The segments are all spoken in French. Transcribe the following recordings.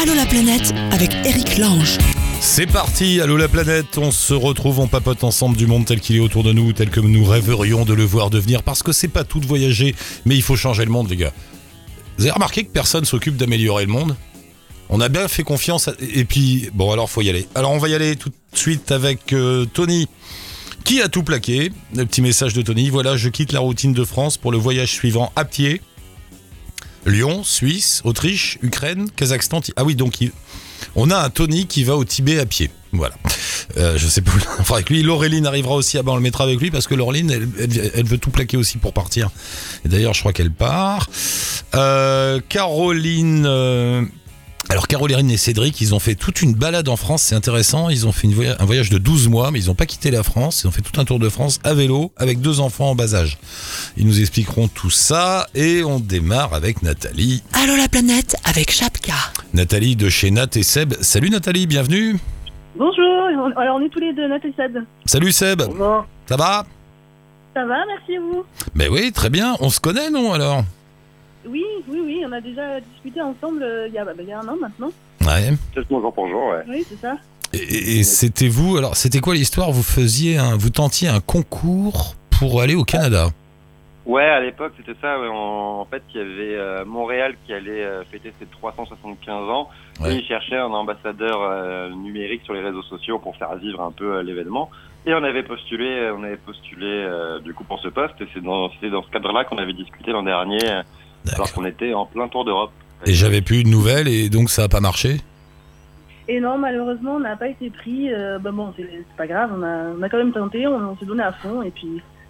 Allô la planète avec Eric Lange. C'est parti, allô la planète, on se retrouve, on papote ensemble du monde tel qu'il est autour de nous, tel que nous rêverions de le voir devenir, parce que c'est pas tout de voyager, mais il faut changer le monde les gars. Vous avez remarqué que personne s'occupe d'améliorer le monde? On a bien fait confiance, à- et puis bon alors faut y aller. Alors on va y aller tout de suite avec euh, Tony, qui a tout plaqué, le petit message de Tony, voilà je quitte la routine de France pour le voyage suivant à pied. Lyon, Suisse, Autriche, Ukraine, Kazakhstan. Ah oui, donc on a un Tony qui va au Tibet à pied. Voilà. Euh, je sais pas où avec lui. Laureline arrivera aussi. Ben on le mettra avec lui parce que Laureline, elle veut tout plaquer aussi pour partir. Et d'ailleurs, je crois qu'elle part. Euh, Caroline. euh, alors Caroline et Cédric, ils ont fait toute une balade en France, c'est intéressant. Ils ont fait une un voyage de 12 mois, mais ils n'ont pas quitté la France. Ils ont fait tout un tour de France à vélo avec deux enfants en bas âge. Ils nous expliqueront tout ça et on démarre avec Nathalie. Allô la planète avec Chapka. Nathalie de chez Nat et Seb. Salut Nathalie, bienvenue. Bonjour, alors on est tous les deux, Nat et Seb. Salut Seb, Bonjour. ça va? Ça va, merci à vous? Ben oui, très bien. On se connaît, non alors? Oui, oui, oui, on a déjà discuté ensemble euh, il y, a, bah, il y a un an maintenant. Ouais. Bonjour, bonjour, ouais. Oui, c'est ça. Et, et c'était vous, alors c'était quoi l'histoire? Vous faisiez un, vous tentiez un concours pour aller au Canada? Ouais, à l'époque, c'était ça. ouais, En, en fait, il y avait euh, Montréal qui allait euh, fêter ses 375 ans. Ouais. Et ils cherchaient un ambassadeur euh, numérique sur les réseaux sociaux pour faire vivre un peu euh, l'événement. Et on avait postulé, on avait postulé euh, du coup pour ce poste. Et c'est dans, c'est dans ce cadre-là qu'on avait discuté l'an dernier, euh, alors qu'on était en plein tour d'Europe. Et j'avais plus eu de nouvelles et donc ça a pas marché. Et non, malheureusement, on n'a pas été pris. euh, bah bon, c'est pas grave, on a, on a quand même tenté, on, on s'est donné à fond, et puis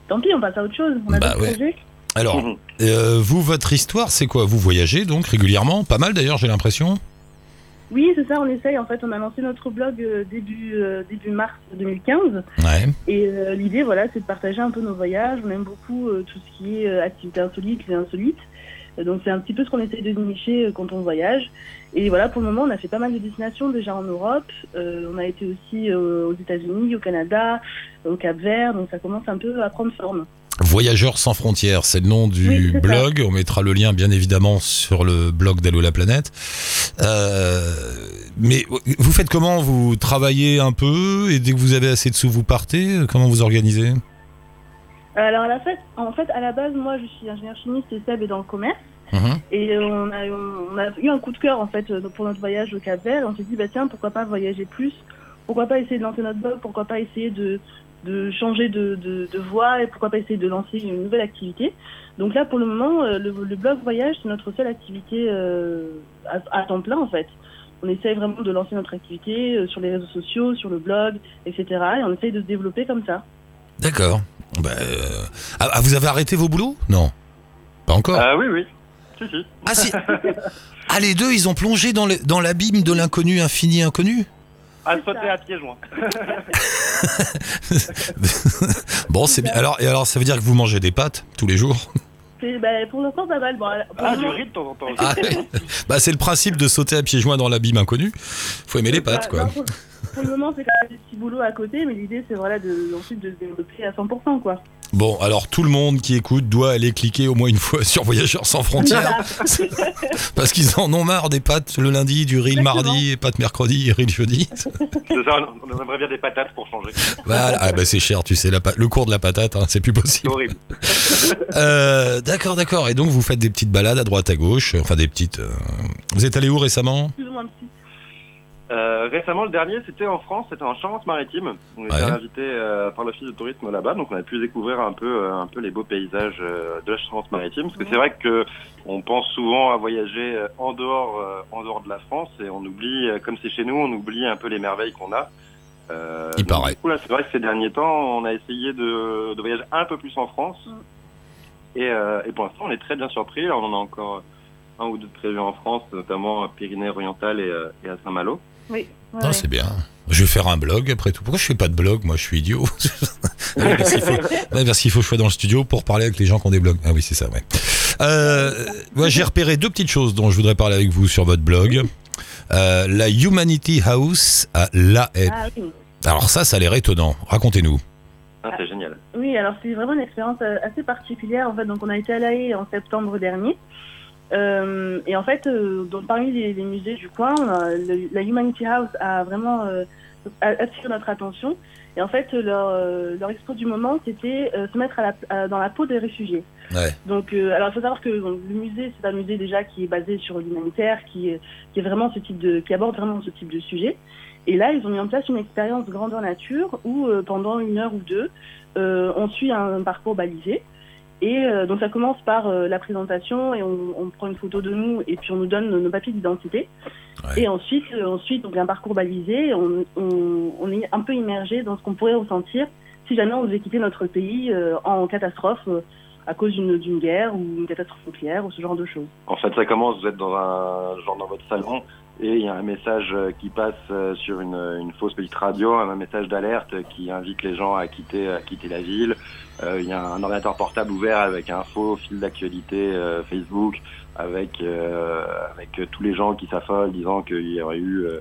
tant pis, on passe à autre chose. On a Bah ouais. Alors, euh, vous, votre histoire, c'est quoi? Vous voyagez donc régulièrement, pas mal d'ailleurs, j'ai l'impression. Oui, c'est ça, on essaye. En fait, on a lancé notre blog euh, début, euh, début mars 2015. Ouais. Et euh, l'idée, voilà, c'est de partager un peu nos voyages. On aime beaucoup euh, tout ce qui est euh, activités insolites, les insolites. Donc c'est un petit peu ce qu'on essaye de nicher euh, quand on voyage. Et voilà, pour le moment, on a fait pas mal de destinations déjà en Europe. Euh, on a été aussi euh, aux États-Unis, au Canada, au Cap-Vert. Donc ça commence un peu à prendre forme. Voyageurs sans frontières, c'est le nom du Oui, c'est ça. blog. On mettra le lien bien évidemment sur le blog d'Allo la planète. Euh, mais vous faites comment? Vous travaillez un peu? Et dès que vous avez assez de sous, vous partez? Comment vous organisez? Alors à la fait, en fait, à la base, moi, je suis ingénieur chimiste et Seb est dans le commerce. Mhm. Et euh, on a, on a eu un coup de cœur en fait euh, pour notre voyage au Cap Vert. On s'est dit bah tiens pourquoi pas voyager plus, pourquoi pas essayer de lancer notre blog, pourquoi pas essayer de, de changer de, de, de voie et pourquoi pas essayer de lancer une nouvelle activité? Donc là pour le moment euh, le, le blog voyage c'est notre seule activité euh, à, à temps plein en fait. On essaye vraiment de lancer notre activité sur les réseaux sociaux, sur le blog, etc. Et on essaye de se développer comme ça. D'accord. Bah, euh, ah, ah, vous avez arrêté vos boulots? Non. Pas encore? Ah oui, oui. Si, si. Ah si. Ah les deux, ils ont plongé dans l'abîme de l'inconnu infini inconnu? À C'est sauter à pieds joints. bon, c'est bien. Alors et alors, ça veut dire que vous mangez des pâtes tous les jours? C'est bah, pour l'instant pas mal. Bon, pour Ah, le du riz de temps en temps. Ah. Bah c'est le principe de sauter à pieds joints dans l'abîme inconnu. Faut aimer les pâtes Bah, quoi. non, pour, pour le moment, c'est quand même des petits boulots à côté, mais l'idée, c'est voilà, de, ensuite de se développer à 100%. Quoi. Bon, alors tout le monde qui écoute doit aller cliquer au moins une fois sur Voyageurs sans frontières parce qu'ils en ont marre des pâtes le lundi, du riz le mardi, et pâtes mercredi, et riz le jeudi. C'est ça, on aimerait bien des patates pour changer. Voilà, ah bah c'est cher, tu sais, la le cours de la patate, hein, c'est plus C'est possible. horrible. Euh, d'accord, d'accord. Et donc vous faites des petites balades à droite à gauche, enfin des petites. euh, Vous êtes allé où récemment Plus ou moins petit. Euh, récemment, le dernier, c'était en France, c'était en Charente-Maritime. On était Ouais. invité euh, par l'office de tourisme là-bas, donc on a pu découvrir un peu, euh, un peu les beaux paysages euh, de la Charente-Maritime. Parce que c'est vrai que on pense souvent à voyager euh, en dehors, euh, en dehors de la France, et on oublie, euh, comme c'est chez nous, on oublie un peu les merveilles qu'on a. Euh, Il donc, paraît. Du coup, là, c'est vrai que ces derniers temps, on a essayé de, de voyager un peu plus en France. Et, euh, et pour l'instant, on est très bien surpris. Là, on en a encore un ou deux prévus en France, notamment à Pyrénées-Orientales et, euh, et à Saint-Malo. Oui. ouais, Non, c'est bien. Je vais faire un blog après tout. Pourquoi je fais pas de blog Moi, je suis idiot. Ouais, parce qu'il faut, ouais, parce qu'il faut que je sois dans le studio pour parler avec les gens qui ont des blogs. Ah oui, c'est ça, ouais. Euh, j'ai repéré deux petites choses dont je voudrais parler avec vous sur votre blog. Euh, la Humanity House à La Haye. Ah, oui. Alors ça, ça a l'air étonnant. Racontez-nous. Ah, c'est génial. Oui, alors c'est vraiment une expérience euh, assez particulière en fait. Donc on a été à La Haye en septembre dernier. Euh, et en fait, euh, parmi les, les musées du coin, euh, le- la Humanity House a vraiment attiré notre attention. Et en fait, leur, leur expo du moment, c'était se mettre à la- à- dans la peau des réfugiés. Ouais. Donc, alors il faut savoir que donc, le musée, c'est un musée déjà qui est basé sur l'humanitaire, qui, qui est vraiment ce type de, qui aborde vraiment ce type de sujet. Et là, ils ont mis en place une expérience grandeur nature où pendant une heure ou deux, on suit un parcours balisé. Et euh, donc ça commence par euh, la présentation et on, on prend une photo de nous et puis on nous donne nos, nos papiers d'identité. Ouais. Et ensuite, euh, ensuite donc un parcours balisé, on, on, on est un peu immergé dans ce qu'on pourrait ressentir si jamais on devait quitter notre pays euh, en catastrophe euh, à cause d'une d'une guerre ou une catastrophe nucléaire ou ce genre de choses. En fait, ça commence, vous êtes dans un genre dans votre salon et il y a un message euh, qui passe euh, sur une, une fausse petite radio, un message d'alerte qui invite les gens à quitter à quitter la ville. Euh, Il y a un ordinateur portable ouvert avec un faux fil d'actualité euh, Facebook, avec euh, tous les gens qui s'affolent disant qu'il y aurait eu euh,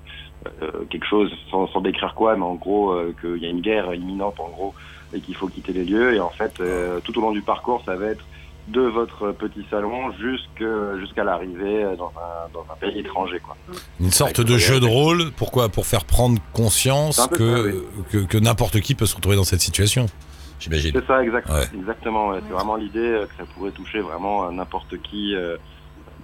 euh, quelque chose sans, sans décrire quoi, mais en gros euh, qu'il y a une guerre imminente en gros et qu'il faut quitter les lieux. Et en fait, euh, tout au long du parcours, ça va être de votre petit salon jusque- jusqu'à l'arrivée dans un, dans un pays étranger. Quoi. Une sorte Avec de jeu de rôle, pourquoi Pour faire prendre conscience que, ça, que, que n'importe qui peut se retrouver dans cette situation, j'imagine. C'est ça, exact, Ouais. exactement. ouais. C'est vraiment l'idée euh, que ça pourrait toucher vraiment à n'importe qui. euh,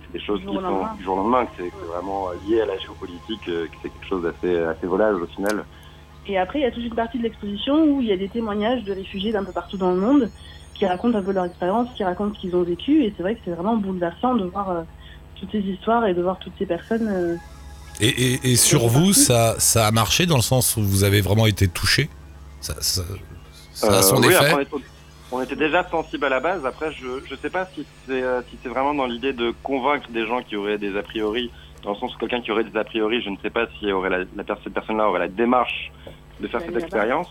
C'est des choses qui sont du jour au lendemain, que c'est que c'est vraiment euh, lié à la géopolitique, euh, que c'est quelque chose d'assez assez volage au final. Et après, il y a toute une partie de l'exposition où il y a des témoignages de réfugiés d'un peu partout dans le monde qui racontent un peu leur expérience, qui racontent ce qu'ils ont vécu. Et c'est vrai que c'est vraiment bouleversant de voir euh, toutes ces histoires et de voir toutes ces personnes. euh, Et, et- et sur vous, ça, ça a marché dans le sens où vous avez vraiment été touché ça, ça, ça a Euh, son oui, effet? après, on, était, déjà sensible à la base. Après, je ne sais pas si c'est si c'est vraiment dans l'idée de convaincre des gens qui auraient des a priori, dans le sens où quelqu'un qui aurait des a priori, je ne sais pas si aurait la, cette personne-là aurait la démarche de faire cette expérience.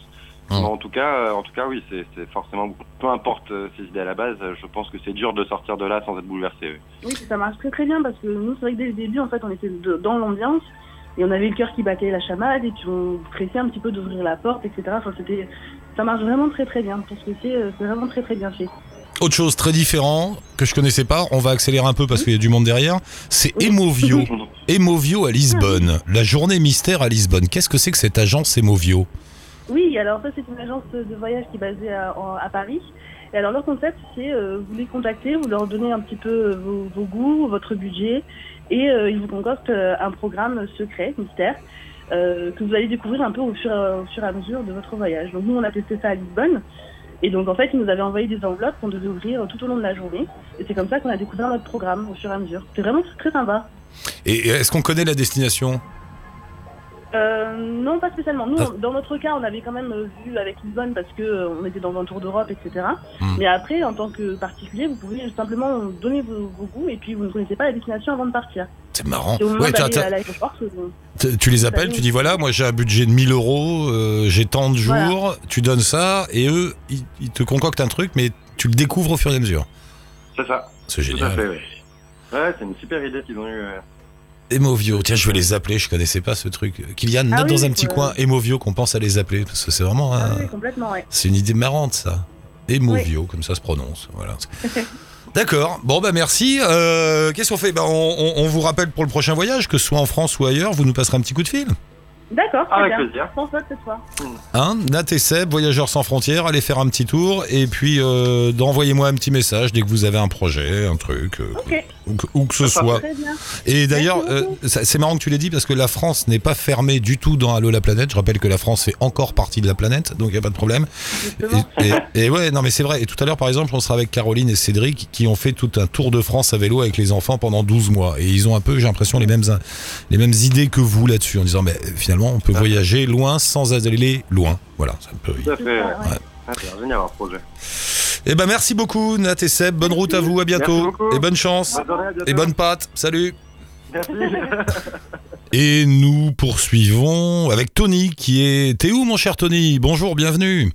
Mais en tout cas, euh, en tout cas, oui, c'est forcément peu importe euh, ses idées à la base. euh, Je pense que c'est dur de sortir de là sans être bouleversé. oui. Oui, ça marche très très bien parce que nous, c'est vrai que dès le début, en fait, on était de- dans l'ambiance et on avait le cœur qui battait la chamade et puis on pressait un petit peu d'ouvrir la porte, etc. Enfin, c'était, ça marche vraiment très très bien. Pour ce que c'est, euh, c'est vraiment très très bien fait. Autre chose très différent que je connaissais pas, on va accélérer un peu parce qu'il y a du monde derrière, c'est Oui. Emovio. Emovio à Lisbonne, la journée mystère à Lisbonne. Qu'est-ce que c'est que cette agence Emovio? Oui, alors ça, c'est une agence de voyage qui est basée à, Paris. Et alors, leur concept, c'est euh, vous les contactez, vous leur donnez un petit peu euh, vos, goûts, votre budget, et euh, ils vous concoctent euh, un programme secret, mystère, euh, que vous allez découvrir un peu au fur, au fur et à mesure de votre voyage. Donc, nous, on a testé ça à Lisbonne. Et donc, en fait, ils nous avaient envoyé des enveloppes qu'on devait ouvrir tout au long de la journée. Et c'est comme ça qu'on a découvert notre programme au fur et à mesure. C'est vraiment très sympa. Et est-ce qu'on connaît la destination? Euh, non, pas spécialement. Nous, on- dans notre cas, on avait quand même euh, vu avec Lisbonne parce que euh, on était dans un tour d'Europe, etc. Hmm. Mais après, en tant que particulier, vous pouvez simplement donner vos, vos goûts et puis vous ne connaissez pas la destination avant de partir. C'est marrant. C'est au moment Ouais, tu les appelles, tu dis voilà, moi j'ai un budget de 1000 euros, euh, j'ai tant de jours, Voilà. tu donnes ça, et eux, ils, ils te concoctent un truc, mais tu le découvres au fur et à mesure. C'est ça, C'est tout à génial. fait. Oui. Ouais, c'est une super idée qu'ils ont eu. Emovio, tiens, je vais les appeler, je connaissais pas ce truc. Kylian, Ah note oui, dans un oui, petit coin Emovio qu'on pense à les appeler, parce que c'est vraiment Ah un- oui, complètement, ouais. C'est une idée marrante, ça. Emovio, comme ça se prononce. Voilà. D'accord. Bon, bah merci. Euh, Qu'est-ce qu'on fait? Bah, on, on- on vous rappelle pour le prochain voyage, que ce soit en France ou ailleurs, vous nous passerez un petit coup de fil. D'accord, très Avec bien. plaisir. Sans faute cette fois. Hein Nat et Seb, voyageurs sans frontières, allez faire un petit tour et puis euh, d'envoyer-moi un petit message dès que vous avez un projet, un truc, euh, Ok, où, que- ce soit. très bien. Et d'ailleurs, Merci euh, ça- c'est marrant que tu l'aies dit parce que la France n'est pas fermée du tout dans Allo la planète. Je rappelle que la France fait encore partie de la planète, donc il n'y a pas de problème. Justement. Et, et- et ouais, non mais c'est vrai. Et tout à l'heure, par exemple, on sera avec Caroline et Cédric qui ont fait tout un tour de France à vélo avec les enfants pendant 12 mois. Et ils ont un peu, j'ai l'impression, les mêmes, les mêmes idées que vous là-dessus, en disant, mais euh, finalement, on peut voyager loin sans aller loin. Voilà, ça peut. Tout à fait. C'est. Ah, génial leur projet. Eh ben, merci beaucoup, Nat et Seb. Bonne route à vous, à bientôt. Et bonne chance. Bonne journée, à bientôt. Et bonne pâte. Salut. Merci. Et nous poursuivons avec Tony qui est. T'es où, mon cher Tony? Bonjour, bienvenue.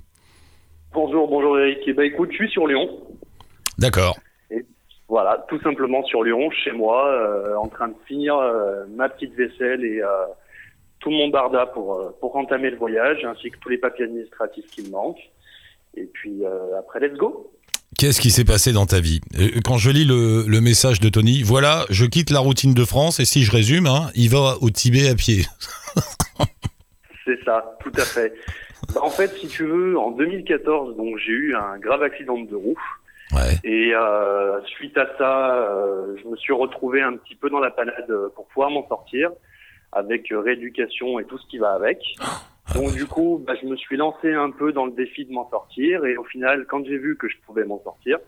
Bonjour, bonjour Eric. Eh ben, écoute, je suis sur Lyon. D'accord. Voilà, tout simplement sur Lyon, chez moi, euh, en train de finir euh, ma petite vaisselle et euh, tout mon barda pour, euh, pour entamer le voyage, ainsi que tous les papiers administratifs qui me manquent. Et puis euh, après, let's go. Qu'est-ce qui s'est passé dans ta vie Euh, Quand je lis le, le message de Tony, voilà, je quitte la routine de France et si je résume, hein, il va au Tibet à pied. C'est ça, tout à fait. Bah, en fait, si tu veux, en 2014, donc j'ai eu un grave accident de roue. Ouais. Et euh, suite à ça, euh, je me suis retrouvé un petit peu dans la panade pour pouvoir m'en sortir, avec euh, rééducation et tout ce qui va avec. Donc du coup, bah, je me suis lancé un peu dans le défi de m'en sortir. Et au final, quand j'ai vu que je pouvais m'en sortir,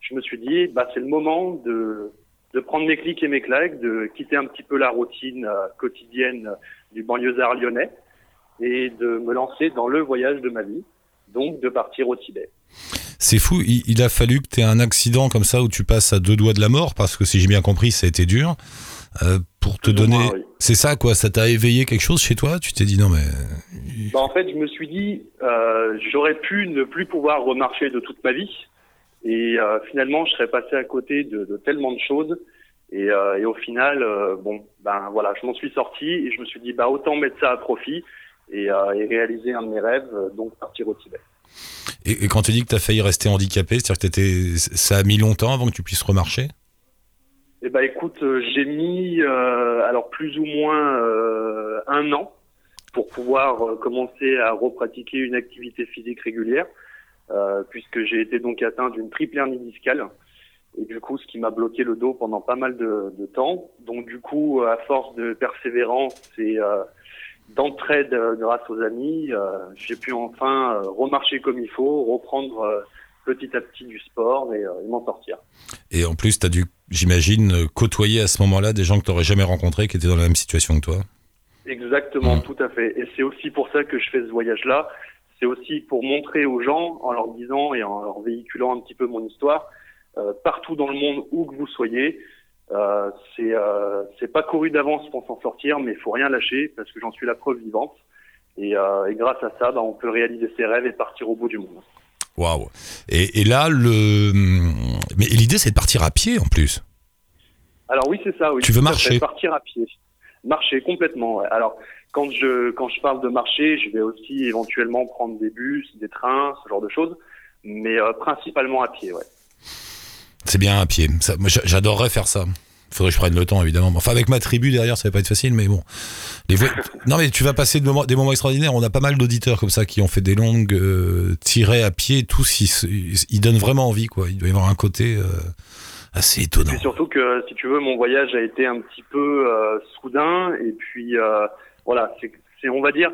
je me suis dit, bah, c'est le moment de, de prendre mes clics et mes claques, de quitter un petit peu la routine euh, quotidienne du banlieusard lyonnais et de me lancer dans le voyage de ma vie, donc de partir au Tibet. C'est fou, il, il a fallu que tu aies un accident comme ça où tu passes à deux doigts de la mort, parce que si j'ai bien compris, ça a été dur, euh, pour te donner... oui. C'est ça quoi, ça t'a éveillé quelque chose chez toi? Tu t'es dit non mais... Bah, en fait, je me suis dit, euh, j'aurais pu ne plus pouvoir remarcher de toute ma vie. Et euh, finalement, je serais passé à côté de, de tellement de choses. Et, et au final, bon, ben voilà, je m'en suis sorti et je me suis dit, bah autant mettre ça à profit et, et réaliser un de mes rêves, donc partir au Tibet. Et, et quand tu dis que tu as failli rester handicapé, c'est-à-dire que ça a mis longtemps avant que tu puisses remarcher? Eh ben écoute, euh, j'ai mis euh, alors plus ou moins euh, un an pour pouvoir commencer à repratiquer une activité physique régulière, puisque j'ai été donc atteint d'une triple hernie discale. Et du coup, ce qui m'a bloqué le dos pendant pas mal de, temps. Donc du coup, à force de persévérance et d'entraide grâce aux amis, j'ai pu enfin remarcher comme il faut, reprendre petit à petit du sport et, m'en sortir. Et en plus, dû, j'imagine, euh, côtoyer à ce moment-là des gens que tu n'aurais jamais rencontrés qui étaient dans la même situation que toi. Exactement, Mhm. tout à fait. Et c'est aussi pour ça que je fais ce voyage-là. C'est aussi pour montrer aux gens, en leur disant et en leur véhiculant un petit peu mon histoire, euh, partout dans le monde où que vous soyez, euh, c'est euh, pas couru d'avance pour s'en sortir, mais il faut rien lâcher parce que j'en suis la preuve vivante. Et, et grâce à ça, bah, on peut réaliser ses rêves et partir au bout du monde. Waouh et, et là, le... Mais l'idée, c'est de partir à pied en plus. Alors oui, c'est ça. Oui, Tu veux marcher Partir à pied. Marcher complètement. ouais. Alors quand je quand je parle de marcher, je vais aussi éventuellement prendre des bus, des trains, ce genre de choses, mais euh, principalement à pied. Ouais. C'est bien à pied. J'adorerais faire ça. Faudrait que je prenne le temps, évidemment. Enfin, avec ma tribu derrière, ça va pas être facile, mais bon. Les non, mais tu vas passer de moments- des moments extraordinaires. On a pas mal d'auditeurs comme ça qui ont fait des longues euh, tirées à pied. Tous, ils, ils donnent vraiment envie, quoi. Il doit y avoir un côté euh, assez étonnant. Et surtout que si tu veux, mon voyage a été un petit peu euh, soudain et puis euh, voilà, c'est c'est on va dire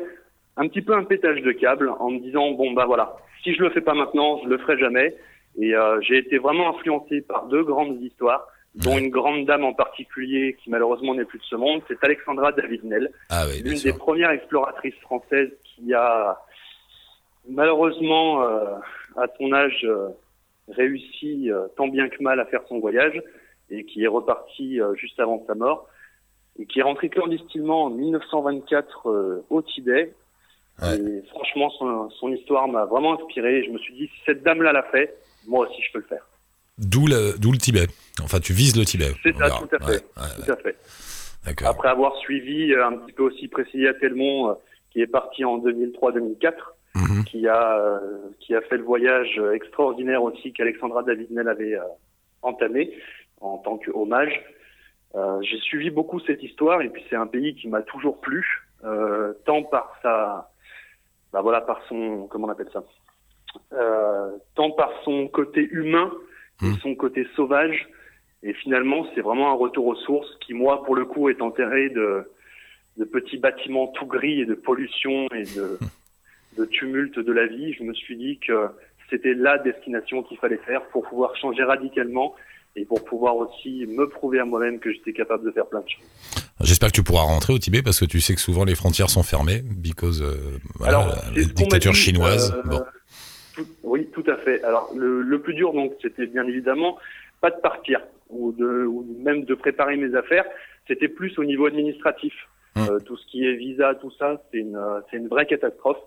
un petit peu un pétage de câble en me disant bon bah voilà, si je le fais pas maintenant, je le ferai jamais. Et euh, j'ai été vraiment influencé par deux grandes histoires, dont une grande dame en particulier qui malheureusement n'est plus de ce monde, c'est Alexandra David-Nel, Ah oui, l'une des premières exploratrices françaises qui a malheureusement euh, à son âge euh, réussi euh, tant bien que mal à faire son voyage et qui est reparti euh, juste avant sa mort et qui est rentré clandestinement en 1924 euh, au Tibet. Ouais. Et franchement, son, son histoire m'a vraiment inspiré. Je me suis dit, si cette dame-là l'a fait, moi aussi je peux le faire. D'où le, d'où le Tibet. Enfin, tu vises le Tibet. C'est ça, tout à fait. Ouais, ouais, Tout à fait. D'accord. Après avoir suivi euh, un petit peu aussi Priscilla Telmont, euh, qui est parti en 2003-2004, Mhm. qui a euh, qui a fait le voyage extraordinaire aussi qu'Alexandra David-Nel avait entamé en tant que hommage. Euh, J'ai suivi beaucoup cette histoire et puis c'est un pays qui m'a toujours plu, euh, tant par sa, bah voilà, par son, comment on appelle ça, euh, tant par son côté humain et Mm. son côté sauvage. Et finalement, c'est vraiment un retour aux sources qui, moi, pour le coup, est enterré de, de petits bâtiments tout gris et de pollution et de, de tumulte de la vie. Je me suis dit que c'était la destination qu'il fallait faire pour pouvoir changer radicalement et pour pouvoir aussi me prouver à moi-même que j'étais capable de faire plein de choses. J'espère que tu pourras rentrer au Tibet parce que tu sais que souvent les frontières sont fermées because euh, voilà, la, c'est la dictature dit, chinoise. euh, bon. Tout- oui, tout à fait. Alors, le, le plus dur, donc, c'était bien évidemment pas de partir ou, de, ou même de préparer mes affaires. C'était plus au niveau administratif. Hum. Euh, tout ce qui est visa, tout ça, c'est une, euh, c'est une vraie catastrophe.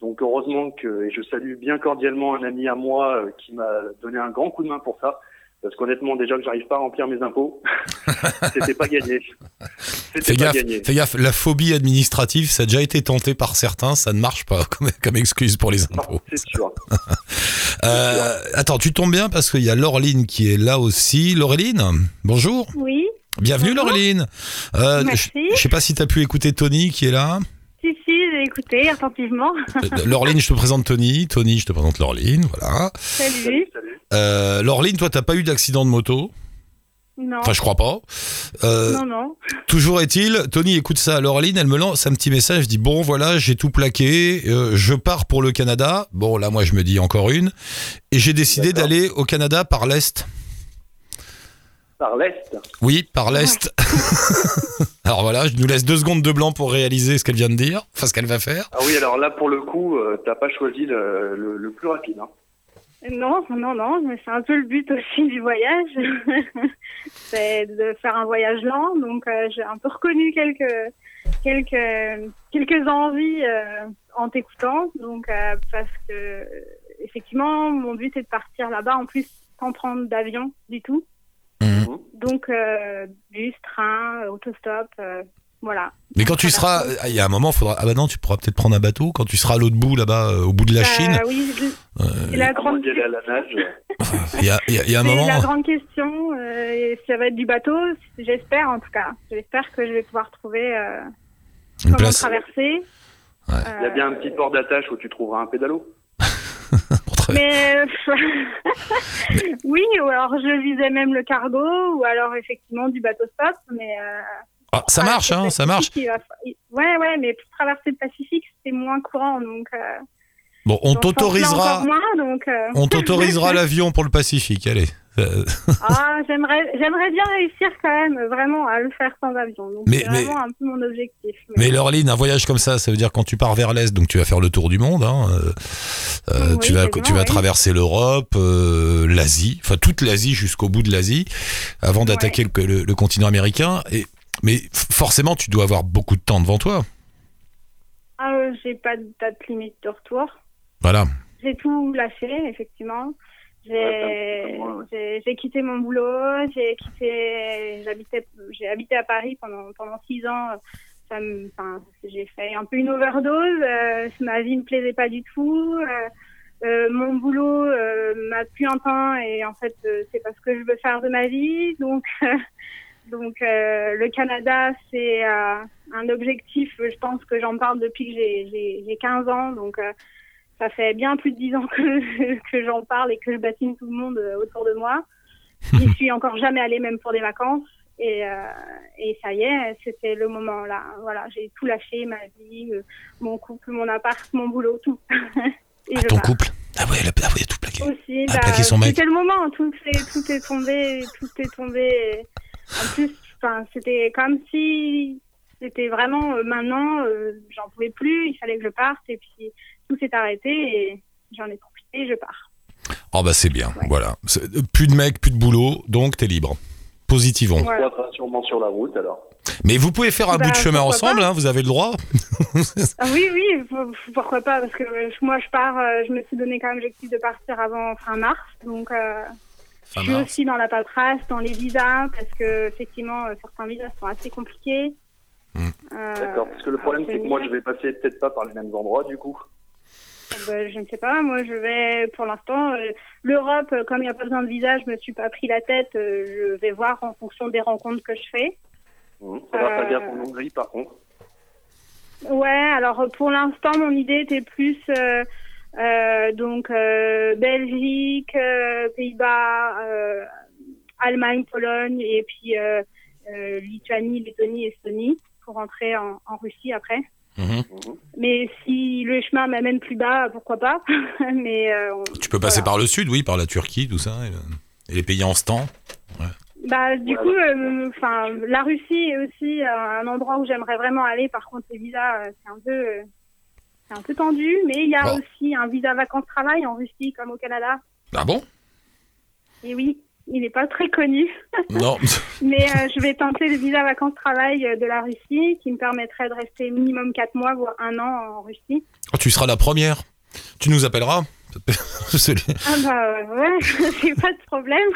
Donc, heureusement que, et je salue bien cordialement un ami à moi euh, qui m'a donné un grand coup de main pour ça, Parce qu'honnêtement, déjà que j'arrive pas à remplir mes impôts, c'était pas gagné. Fais gaffe, gagné. fais gaffe, la phobie administrative, ça a déjà été tenté par certains, ça ne marche pas comme, comme excuse pour les impôts. c'est sûr. Euh, attends, tu tombes bien parce qu'il y a Laureline qui est là aussi. Laureline, bonjour. Oui, Bienvenue Bonjour. Laureline. Euh, Merci. Je je sais pas si tu as pu écouter Tony qui est là. si, si, j'ai écouté attentivement. Euh, Laureline, je te présente Tony. Tony, je te présente Laureline. Voilà. Salut. Salut. Euh, Laureline, toi, t'as pas eu d'accident de moto? Non, Enfin, je crois pas. Euh, non, non. Toujours est-il, Tony écoute ça, Laureline, elle me lance un petit message, je dis bon voilà, j'ai tout plaqué, euh, je pars pour le Canada. Bon là moi je me dis encore une. Et j'ai décidé d'aller au Canada par l'Est. Par l'Est. Oui, par l'Est. alors voilà, je nous laisse deux secondes de blanc pour réaliser ce qu'elle vient de dire, enfin ce qu'elle va faire. Ah oui, alors là, pour le coup, euh, t'as pas choisi le, le, le plus rapide. Hein. Non, non, non, mais c'est un peu le but aussi du voyage. c'est de faire un voyage lent, donc euh, j'ai un peu reconnu quelques quelques quelques envies euh, en t'écoutant, donc euh, parce que effectivement mon but est de partir là-bas en plus sans prendre d'avion du tout, Mhm. donc euh, bus, train, autostop, euh, voilà. Mais quand tu seras, ah, il y a un moment, faudra. Ah bah non, tu pourras peut-être prendre un bateau quand tu seras à l'autre bout là-bas, euh, au bout de la Euh, Chine. oui, je- euh, la grande Il y a, il y a- il y a un C'est moment. la grande question. euh, ça va être du bateau, j'espère en tout cas. J'espère que je vais pouvoir trouver euh, Une comment place traverser. Ouais. Euh, Il y a bien un petit port d'attache où tu trouveras un pédalo. pour traverser. mais oui, ou alors je visais même le cargo, ou alors effectivement du bateau stop. Mais euh, Ah, ça marche, traverser hein, ça marche. Va Ouais, ouais, mais pour traverser le Pacifique, c'est moins courant, donc. Euh, Bon, on t'autorisera. euh, On t'autorisera l'avion pour le Pacifique, allez. Ah, j'aimerais, j'aimerais bien réussir quand même, vraiment, à le faire sans avion. Donc Mais- c'est mais- vraiment un peu mon objectif. Mais Laureline, un voyage comme ça, ça veut dire quand tu pars vers l'Est, donc tu vas faire le tour du monde. Hein, euh, euh, Oui, tu vas, tu vas oui. traverser l'Europe, euh, l'Asie, enfin toute l'Asie jusqu'au bout de l'Asie, avant d'attaquer le, le- le continent américain. Et, mais forcément, tu dois avoir beaucoup de temps devant toi. Ah, euh, j'ai pas de date limite de retour. Voilà. J'ai tout lâché, effectivement. J'ai, Ouais, ouais. quitté mon boulot, j'ai quitté, j'habitais, j'ai habité à Paris pendant, pendant six ans. Enfin, j'ai fait un peu une overdose. euh, ma vie me plaisait pas du tout. euh, euh, mon boulot euh, m'a plus un temps et en fait euh, c'est pas ce que je veux faire de ma vie. Donc, donc euh, le Canada c'est euh, un objectif. Je pense que j'en parle depuis que j'ai, j'ai, j'ai 15 ans. Donc euh, ça fait bien plus de dix ans que, que j'en parle et que je bassine tout le monde autour de moi. J'y suis encore jamais allée, même pour des vacances. Et, euh, et ça y est, c'était le moment là. Voilà, j'ai tout lâché, ma vie, euh, mon couple, mon appart, mon boulot, tout. et Ah, ton pars. couple. Ah ouais, elle a, ah ouais, tout plaqué. Aussi, Ah, bah, plaquer son mec. c'était le moment. Tout est, tout est tombé, tout est tombé. En plus, enfin, c'était comme si c'était vraiment euh, maintenant, euh, j'en pouvais plus. Il fallait que je parte et puis tout s'est arrêté et j'en ai profité. et Je pars. Oh bah c'est bien, Ouais. voilà. C'est- Plus de mecs, plus de boulot, donc t'es libre. Positivons. Voilà. Tu seras sûrement sur la route alors. Mais vous pouvez faire un Bah, bout de chemin ensemble, hein, vous avez le droit. Ah oui, oui, pourquoi pas Parce que euh, moi, je pars. euh, je me suis donné comme objectif de partir avant fin mars, donc. euh, Je suis aussi dans la paperasse, dans les visas, parce que effectivement, euh, certains visas sont assez compliqués. Hmm. Euh, D'accord. Parce que le problème, c'est que moi, je vais passer peut-être pas par les mêmes endroits du coup. ben, je ne sais pas, moi je vais pour l'instant euh, l'Europe, euh, comme il n'y a pas besoin de visa, je me suis pas pris la tête. euh, je vais voir en fonction des rencontres que je fais. Mmh. Faudra Euh, faire gaffe en Hongrie par contre. Ouais, alors euh, pour l'instant, mon idée était plus euh, euh, donc euh, Belgique, euh, Pays-Bas, euh, Allemagne, Pologne et puis euh, euh, Lituanie, Lettonie, Estonie pour rentrer en, en Russie après. Mhm. Mais si le chemin m'amène plus bas, pourquoi pas Mais euh, on- Tu peux passer voilà. par le sud, oui, par la Turquie, tout ça, et, le- et les pays en stand. Bah, du Ouais, coup, euh, enfin, la Russie est aussi euh, un endroit où j'aimerais vraiment aller. Par contre, les visas, euh, c'est un peu, euh, c'est un peu tendu. Mais il y a Bon. aussi un visa vacances-travail en Russie comme au Canada. Ah bon? Et oui, il n'est pas très connu. Non. Mais euh, je vais tenter le visa vacances-travail euh, de la Russie, qui me permettrait de rester minimum 4 mois, voire un an en Russie. Oh, tu seras la première. Tu nous appelleras Ah bah ouais, c'est pas de problème.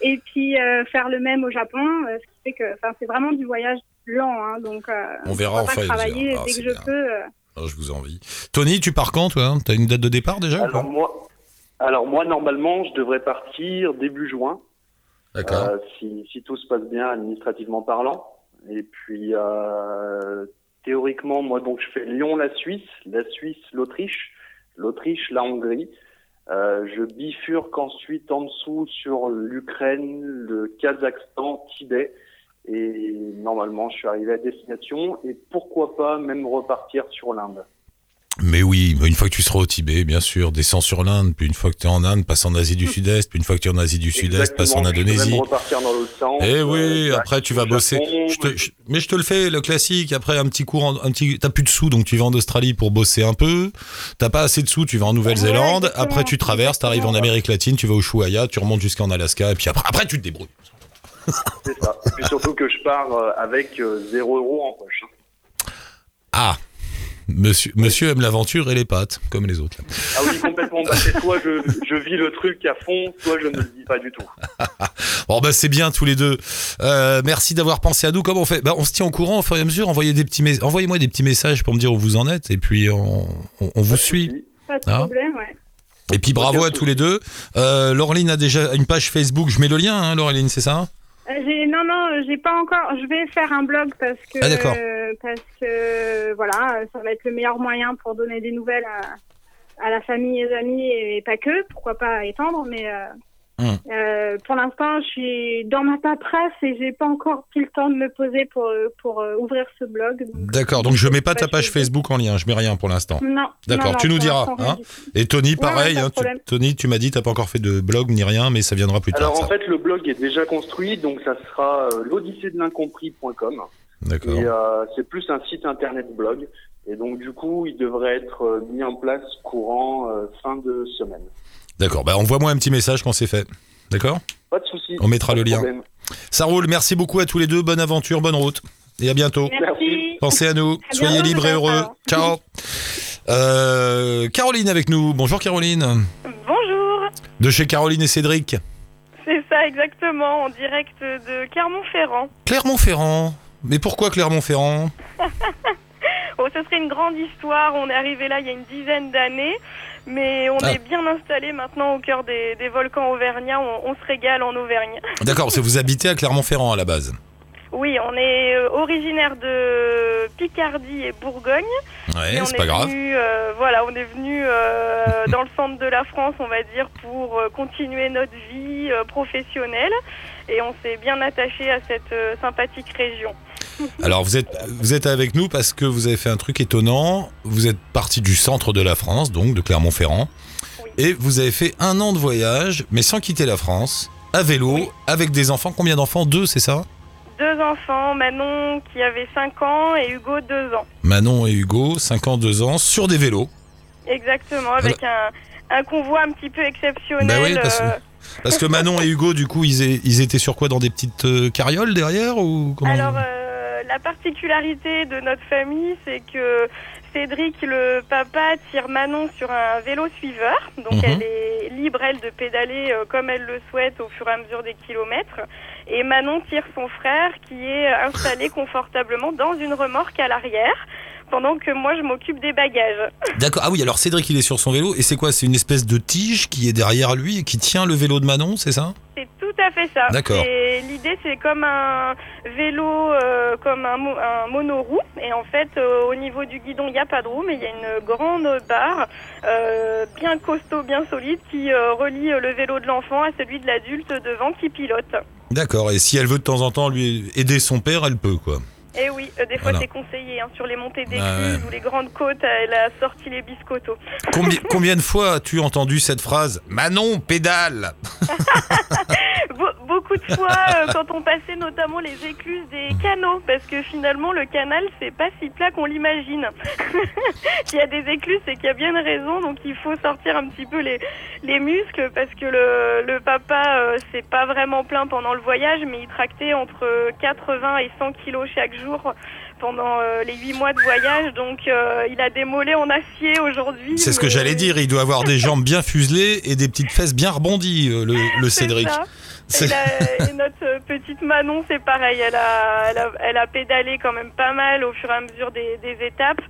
Et puis euh, faire le même au Japon, euh, ce qui fait que, enfin, c'est vraiment du voyage lent, hein, donc euh, On verra en fait. travailler Ah, dès que je peux. Ah, je vous envie. Tony, tu pars quand, toi? T'as une date de départ déjà Alors moi, alors moi normalement, je devrais partir début juin, D'accord. euh, si, si tout se passe bien administrativement parlant. Et puis euh, théoriquement, moi donc je fais Lyon, la Suisse, la Suisse, l'Autriche, l'Autriche, la Hongrie. Euh, je bifurque ensuite en dessous sur l'Ukraine, le Kazakhstan, Tibet. Et normalement, je suis arrivé à destination. Et pourquoi pas même repartir sur l'Inde. Mais oui, une fois que tu seras au Tibet, bien sûr, descends sur l'Inde, puis une fois que tu es en Inde, passe en Asie du Sud-Est, puis une fois que tu es en Asie du Sud-Est, passe en Indonésie. même repartir dans l'autre sens. Eh oui, Euh, après tu vas bosser. Japon, Je te- je- mais je te le fais, le classique. Après un petit cours, en- un petit, t'as plus de sous, donc tu vas en Australie pour bosser un peu. T'as pas assez de sous, tu vas en Nouvelle-Zélande. Après tu traverses, t'arrives en. Amérique latine, tu vas au Ushuaia, tu remontes jusqu'en Alaska, et puis après, après tu te débrouilles. C'est ça. Et puis surtout que je pars euh, avec euh, 0 euros en poche. hein. Ah, monsieur, monsieur aime l'aventure et les pâtes, comme les autres. là. Ah oui, complètement. Bah, c'est soit je, je vis le truc à fond, soit je ne le vis pas du tout. Bon bah c'est bien tous les deux. Euh, merci d'avoir pensé à nous. Comment on fait? Bah, On se tient au courant au fur et à mesure. Envoyez des petits, mes- envoyez-moi des petits messages pour me dire où vous en êtes, et puis on, on- on vous suit. Pas de Ah. problème, ouais. Et puis bravo à tous les deux. Euh, Laureline a déjà une page Facebook. Je mets le lien, hein, Laureline, c'est ça? Euh, non, non, j'ai pas encore. Je vais faire un blog parce que Ah, euh, parce que voilà, ça va être le meilleur moyen pour donner des nouvelles à, à la famille et les amis et pas que. Pourquoi pas étendre, mais euh, Hum. euh, pour l'instant, je suis dans ma paperasse et j'ai pas encore pris le temps de me poser pour pour euh, ouvrir ce blog. D'accord. Donc je mets pas ta Page Facebook en lien. Je mets rien pour l'instant. Non. D'accord, non, non, tu nous diras, hein. Et Tony, pareil. de hein, tu-. Tony, tu m'as dit t'as pas encore fait de blog ni rien, mais ça viendra plus tard. Alors en ça. fait, le blog est déjà construit, donc ça sera euh, l'odyssée-de-l'incompris.com. D'accord. Et euh, c'est plus un site internet blog. Et donc du coup, il devrait être euh, mis en place courant euh, fin de semaine. D'accord. Bah envoie-moi un petit message quand c'est fait. D'accord? Pas de souci. On mettra le lien. problème. Ça roule. Merci beaucoup à tous les deux. Bonne aventure, bonne route. Et à bientôt. Merci. Pensez à nous. À Soyez bientôt, libres et heureux. Ciao. Euh, Caroline avec nous. Bonjour Caroline. Bonjour, De chez Caroline et Cédric. c'est ça exactement, en direct de Clermont-Ferrand. Clermont-Ferrand. Mais pourquoi Clermont-Ferrand? Oh, ce serait une grande histoire, on est arrivé là il y a une dizaine d'années, mais on Ah. est bien installé maintenant au cœur des, des volcans auvergnats, on, on se régale en Auvergne. D'accord, parce que vous habitez à Clermont-Ferrand à la base. Oui, on est euh, originaire de Picardie et Bourgogne. Ouais, c'est est pas grave. euh, voilà, on est venu euh, dans le centre de la France, on va dire, pour euh, continuer notre vie professionnelle. Et on s'est bien attaché à cette sympathique région. Alors vous êtes vous êtes avec nous parce que vous avez fait un truc étonnant. Vous êtes parti du centre de la France, donc de Clermont-Ferrand, Oui. et vous avez fait un an de voyage, mais sans quitter la France, à vélo, Oui. avec des enfants. Combien d'enfants? Deux, c'est ça? Deux enfants, Manon qui avait 5 ans et Hugo 2 ans. Manon et Hugo, 5 ans, 2 ans, sur des vélos. Exactement, avec un, un convoi un petit peu exceptionnel. Bah oui, parce que- euh, Parce que Manon et Hugo, du coup, ils, étaient sur quoi? Dans des petites euh, carrioles derrière ou comment? Alors, euh, la particularité de notre famille, c'est que Cédric, le papa, tire Manon sur un vélo suiveur. Donc, Mhm. elle est libre, elle, de pédaler euh, comme elle le souhaite au fur et à mesure des kilomètres. Et Manon tire son frère, qui est installé confortablement dans une remorque à l'arrière, pendant que moi, je m'occupe des bagages. D'accord. Ah oui, alors Cédric, il est sur son vélo. Et c'est quoi? C'est une espèce de tige qui est derrière lui et qui tient le vélo de Manon, c'est ça? À fait ça. D'accord. Et L'idée, c'est comme un vélo, euh, comme un, mo- un monoroue. Et en fait, euh, au niveau du guidon, il n'y a pas de roue, mais il y a une grande barre euh, bien costaud, bien solide, qui relie le vélo de l'enfant à celui de l'adulte devant qui pilote. D'accord. Et si elle veut de temps en temps lui aider son père, elle peut, quoi. Et oui, euh, des fois, Voilà. c'est conseillé. hein, sur les montées des Ah ouais. ou les grandes côtes, elle a sorti les biscottos. Combien, combien de fois as-tu entendu cette phrase Manon, pédale beaucoup de fois euh, quand on passait notamment les écluses des canaux, parce que finalement le canal c'est pas si plat qu'on l'imagine. S'il y a des écluses, c'est qu'il y a bien une raison, donc il faut sortir un petit peu les, les muscles, parce que le, le papa euh, c'est pas vraiment plein pendant le voyage, mais il tractait entre 80 et 100 kilos chaque jour pendant euh, les 8 mois de voyage, donc euh, il a des mollets en acier aujourd'hui. C'est ce que j'allais dire, il doit avoir des jambes bien fuselées et des petites fesses bien rebondies, euh, le, Cédric. ça. Et, la- et notre petite Manon, c'est pareil. Elle a, elle, a, elle a pédalé quand même pas mal au fur et à mesure des, des étapes.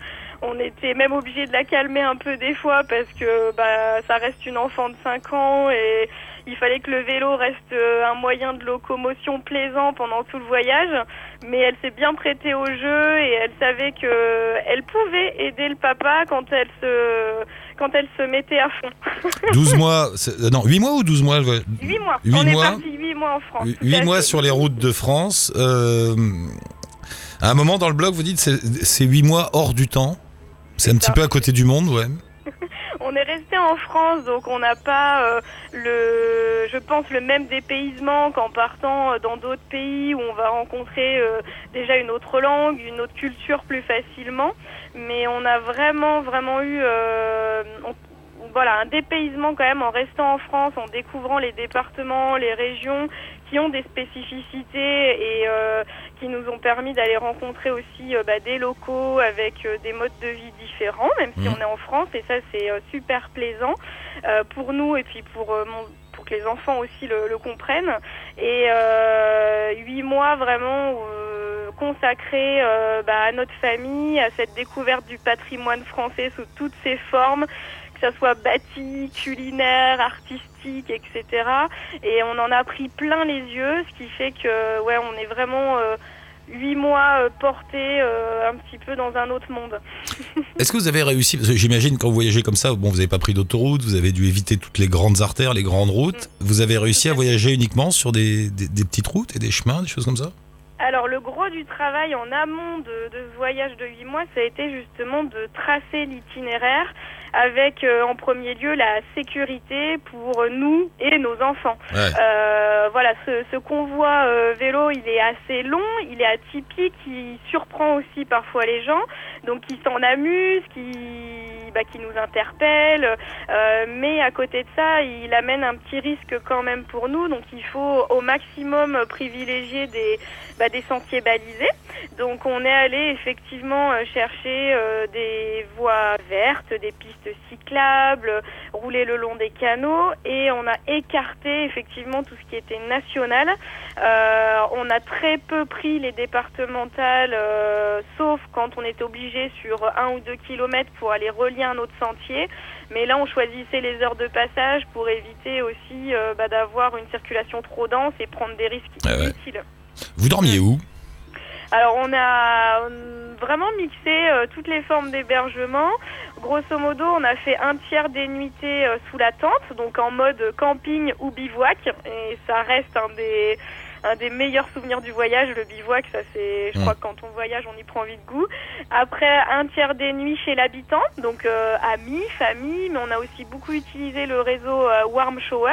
On était même obligé de la calmer un peu des fois parce que bah, ça reste une enfant de 5 ans et il fallait que le vélo reste euh, un moyen de locomotion plaisant pendant tout le voyage. Mais elle s'est bien prêtée au jeu et elle savait que elle pouvait aider le papa quand elle se quand elle se mettait à fond. 12 mois, euh, non, 8 mois ou 12 mois ouais. 8 mois. Huit On mois. est parti 8 mois en France. tout 8 à mois sur les routes de France. euh, à un moment dans le blog, vous dites c'est c'est 8 mois hors du temps. C'est un petit peu à côté du monde, ouais. On est resté en France, donc on n'a pas euh, le, je pense, le même dépaysement qu'en partant euh, dans d'autres pays où on va rencontrer euh, déjà une autre langue, une autre culture plus facilement. Mais on a vraiment, vraiment eu, voilà, un dépaysement quand même en restant en France, en découvrant les départements, les régions qui ont des spécificités et euh, qui nous ont permis d'aller rencontrer aussi euh, bah, des locaux avec euh, des modes de vie différents, même si Mhm. on est en France et ça c'est euh, super plaisant euh, pour nous et puis pour euh, mon- pour que les enfants aussi le, le comprennent et euh, huit mois vraiment euh, consacrés euh, bah, à notre famille, à cette découverte du patrimoine français sous toutes ses formes que ça soit bâti, culinaire, artistique, etc. Et on en a pris plein les yeux, ce qui fait que ouais, on est vraiment euh, huit mois euh, portés euh, un petit peu dans un autre monde. Est-ce que vous avez réussi Parce que j'imagine quand vous voyagez comme ça, bon, vous n'avez pas pris d'autoroute, vous avez dû éviter toutes les grandes artères, les grandes routes. Vous avez réussi à voyager uniquement sur des, des- des petites routes et des chemins, des choses comme ça? Alors le gros du travail en amont de, de ce voyage de huit mois, ça a été justement de tracer l'itinéraire avec euh, en premier lieu la sécurité pour nous et nos enfants. Ouais. Euh, voilà, ce, ce convoi euh, vélo, il est assez long, il est atypique, il surprend aussi parfois les gens, donc qui s'en amusent, qui, qui nous interpellent, euh, mais à côté de ça, il amène un petit risque quand même pour nous, donc il faut au maximum privilégier des, bah, sentiers balisés. Donc on est allé effectivement euh, chercher euh, des voies vertes, des pistes cyclables, rouler le long des canaux et on a écarté effectivement tout ce qui était national. On a très peu pris les départementales, sauf quand on était obligé sur un ou deux kilomètres pour aller relier un autre sentier. Mais là, on choisissait les heures de passage pour éviter aussi euh, bah, d'avoir une circulation trop dense et prendre des risques Ah ouais. inutiles. Vous dormiez où? Alors on a euh, vraiment mixé euh, toutes les formes d'hébergement. Grosso modo, on a fait un tiers des nuitées euh, sous la tente, donc en mode camping ou bivouac, et ça reste un des un des meilleurs souvenirs du voyage, le bivouac, ça c'est, je Mm. crois que quand on voyage, on y prend vite goût. Après, un tiers des nuits chez l'habitant, donc euh, amis, famille, mais on a aussi beaucoup utilisé le réseau euh, Warm Shower,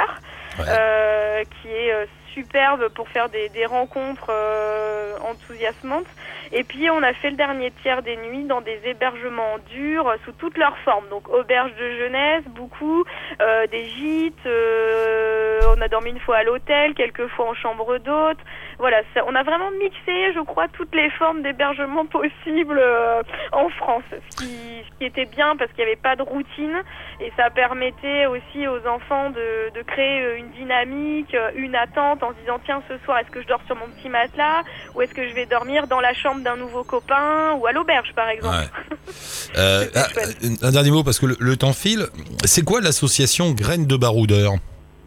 Ouais. euh, qui est euh, superbe pour faire des, des rencontres euh, enthousiasmantes. Et puis on a fait le dernier tiers des nuits dans des hébergements durs euh, sous toutes leurs formes. Donc auberges de jeunesse, beaucoup, euh, des gîtes, euh, on a dormi une fois à l'hôtel, quelques fois en chambre d'hôte. Voilà, ça- on a vraiment mixé, je crois, toutes les formes d'hébergement possibles euh, en France. Ce qui, ce qui était bien parce qu'il n'y avait pas de routine et ça permettait aussi aux enfants de, de créer euh, une dynamique, euh, une attente en se disant tiens ce soir est-ce que je dors sur mon petit matelas ou est-ce que je vais dormir dans la chambre d'un nouveau copain ou à l'auberge par exemple. Ouais. Euh, ah, chouette. un dernier mot parce que le, le temps file. C'est quoi l'association Graines de Baroudeur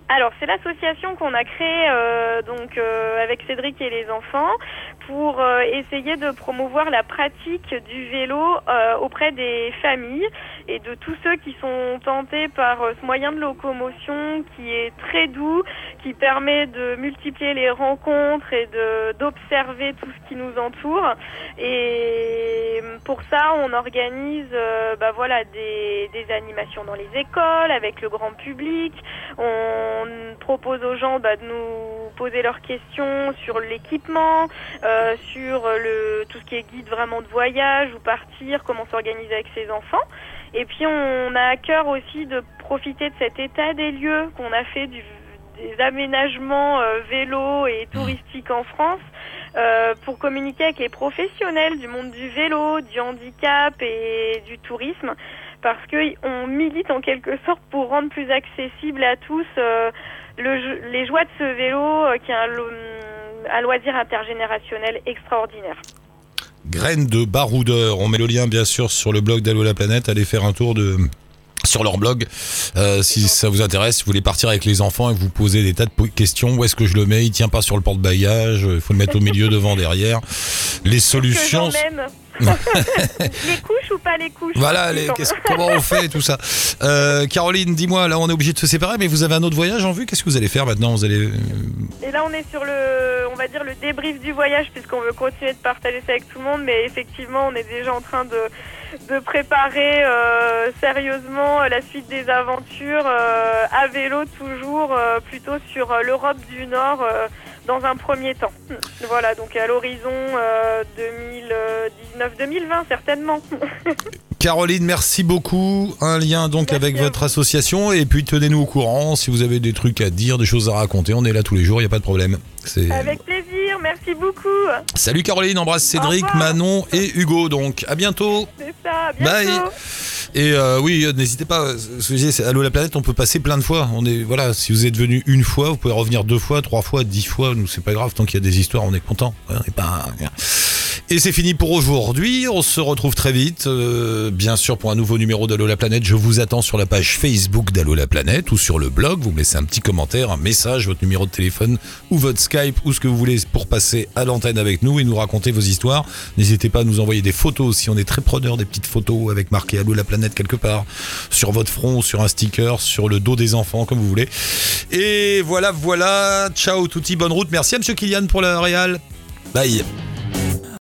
Alors, c'est l'association qu'on a créée euh, donc euh, avec Cédric et les enfants pour euh, essayer de promouvoir la pratique du vélo euh, auprès des familles et de tous ceux qui sont tentés par euh, ce moyen de locomotion qui est très doux, qui permet de multiplier les rencontres et d'observer tout ce qui nous entoure. Et pour ça, on organise bah voilà des, des animations dans les écoles avec le grand public. On propose aux gens bah, de nous poser leurs questions sur l'équipement, sur le tout ce qui est guide vraiment de voyage, où partir, comment s'organiser avec ses enfants. Et puis on a à cœur aussi de profiter de cet état des lieux qu'on a fait du, des aménagements euh, vélo et touristiques en France euh, pour communiquer avec les professionnels du monde du vélo, du handicap et du tourisme parce que on milite en quelque sorte pour rendre plus accessible à tous euh, le, les joies de ce vélo euh, qui est un, un loisir intergénérationnel extraordinaire. Graines de baroudeur. On met le lien bien sûr sur le blog d'Allo la planète. Allez faire un tour de sur leur blog Euh, si ça vous intéresse, si vous voulez partir avec les enfants et que vous posez des tas de questions, où est-ce que je le mets? Il tient pas sur le porte-bagages, il faut le mettre au milieu, devant, derrière. Les solutions. Que. les couches ou pas les couches Voilà, les, comment on fait et tout ça. Euh, Caroline, dis-moi, là on est obligé de se séparer, mais vous avez un autre voyage en vue? Qu'est-ce que vous allez faire maintenant? Vous allez euh, Et là, on est sur le, on va dire le débrief du voyage, puisqu'on veut continuer de partager ça avec tout le monde. Mais effectivement, on est déjà en train de, de préparer euh, sérieusement la suite des aventures euh, à vélo, toujours plutôt sur l'Europe du Nord dans un premier temps. Voilà, donc à l'horizon euh, 2019-2020 certainement. Caroline, merci beaucoup. Un lien donc avec votre association et puis tenez-nous au courant si vous avez des trucs à dire, des choses à raconter. On est là tous les jours, il y a pas de problème. C'est Avec plaisir, merci beaucoup. Salut Caroline, embrasse Cédric, Manon et Hugo. Donc à bientôt. C'est ça, à Bye. Et euh, oui, euh, n'hésitez pas. euh, c'est Allô la planète, on peut passer plein de fois. On est voilà, si vous êtes venu une fois, vous pouvez revenir deux fois, trois fois, dix fois. Nous c'est pas grave tant qu'il y a des histoires, on est content. Pas. Et c'est fini pour aujourd'hui. On se retrouve très vite, euh, bien sûr, pour un nouveau numéro d'Allo la planète. Je vous attends sur la page Facebook d'Allo la planète ou sur le blog. Vous me laissez un petit commentaire, un message, votre numéro de téléphone ou votre Skype ou ce que vous voulez pour passer à l'antenne avec nous et nous raconter vos histoires. N'hésitez pas à nous envoyer des photos aussi. On est très preneur des petites photos avec marqué Allo la planète quelque part sur votre front, sur un sticker, sur le dos des enfants, comme vous voulez. Et voilà, voilà. Ciao, touti, bonne route. Merci à Monsieur Kylian pour la réal. Bye.